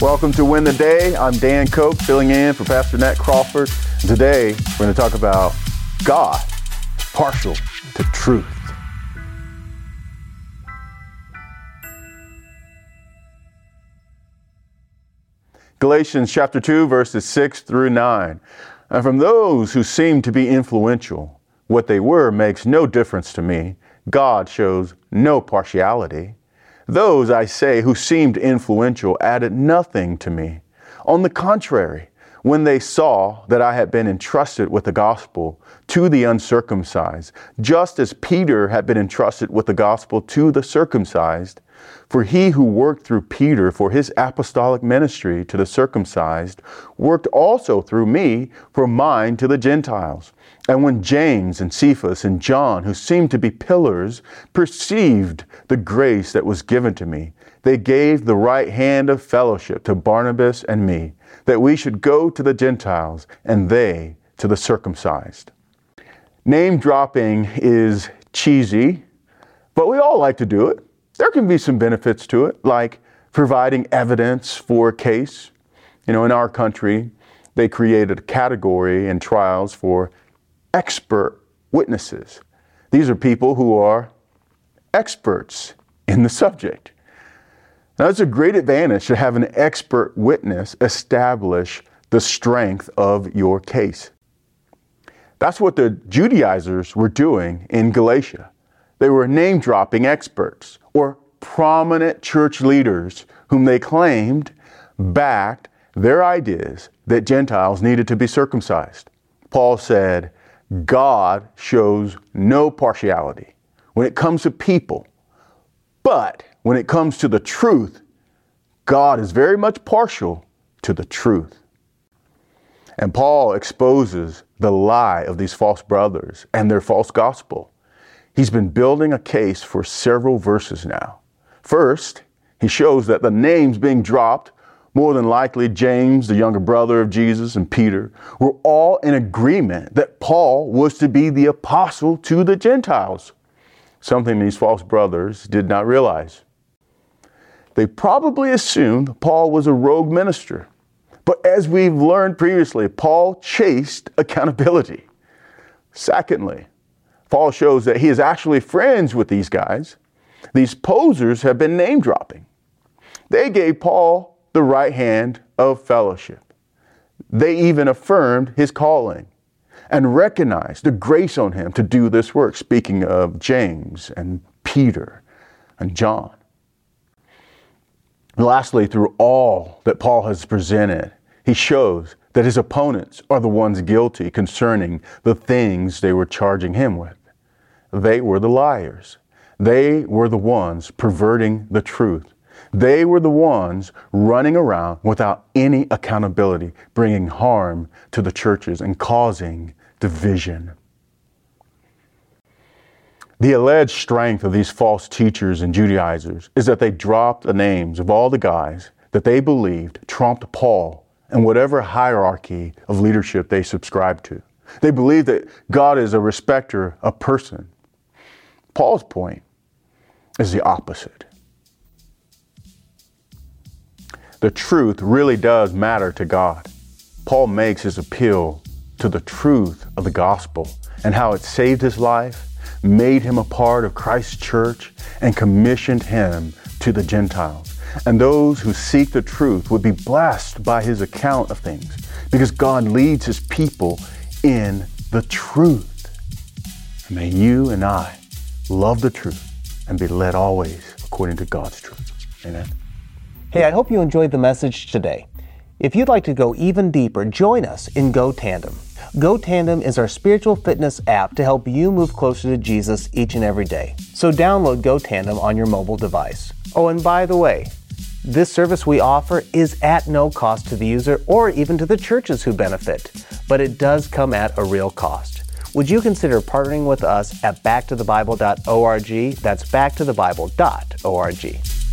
Welcome to Win the Day. I'm Dan Koch, filling in for Pastor Nat Crawford. Today, we're going to talk about God, partial to truth. Galatians chapter 2, verses 6 through 9. And from those who seem to be influential, what they were makes no difference to me. God shows no partiality. Those, I say, who seemed influential added nothing to me. On the contrary, when they saw that I had been entrusted with the gospel to the uncircumcised, just as Peter had been entrusted with the gospel to the circumcised, for he who worked through Peter for his apostolic ministry to the circumcised worked also through me for mine to the Gentiles. And when James and Cephas and John, who seemed to be pillars, perceived the grace that was given to me, they gave the right hand of fellowship to Barnabas and me, that we should go to the Gentiles and they to the circumcised. Name dropping is cheesy, but we all like to do it. There can be some benefits to it, like providing evidence for a case. You know, in our country, they created a category in trials for expert witnesses. These are people who are experts in the subject. Now, it's a great advantage to have an expert witness establish the strength of your case. That's what the Judaizers were doing in Galatia. They were name dropping experts or prominent church leaders whom they claimed backed their ideas that Gentiles needed to be circumcised. Paul said, God shows no partiality when it comes to people, but when it comes to the truth, God is very much partial to the truth. And Paul exposes the lie of these false brothers and their false gospel. He's been building a case for several verses now. First, he shows that the names being dropped, more than likely James, the younger brother of Jesus, and Peter, were all in agreement that Paul was to be the apostle to the Gentiles, something these false brothers did not realize. They probably assumed Paul was a rogue minister. But as we've learned previously, Paul chased accountability. Secondly, Paul shows that he is actually friends with these guys. These posers have been name dropping. They gave Paul the right hand of fellowship. They even affirmed his calling and recognized the grace on him to do this work, speaking of James and Peter and John. Lastly, through all that Paul has presented, he shows that his opponents are the ones guilty concerning the things they were charging him with. They were the liars. They were the ones perverting the truth. They were the ones running around without any accountability, bringing harm to the churches and causing division. The alleged strength of these false teachers and Judaizers is that they dropped the names of all the guys that they believed trumped Paul and whatever hierarchy of leadership they subscribed to. They believed that God is a respecter of person. Paul's point is the opposite. The truth really does matter to God. Paul makes his appeal to the truth of the gospel and how it saved his life made him a part of Christ's church, and commissioned him to the Gentiles. And those who seek the truth would be blessed by his account of things because God leads his people in the truth. May you and I love the truth and be led always according to God's truth. Amen. Hey, I hope you enjoyed the message today. If you'd like to go even deeper, join us in Go Tandem. Go Tandem is our spiritual fitness app to help you move closer to Jesus each and every day. So download Go Tandem on your mobile device. Oh, and by the way, this service we offer is at no cost to the user or even to the churches who benefit, but it does come at a real cost. Would you consider partnering with us at backtothebible.org? That's backtothebible.org.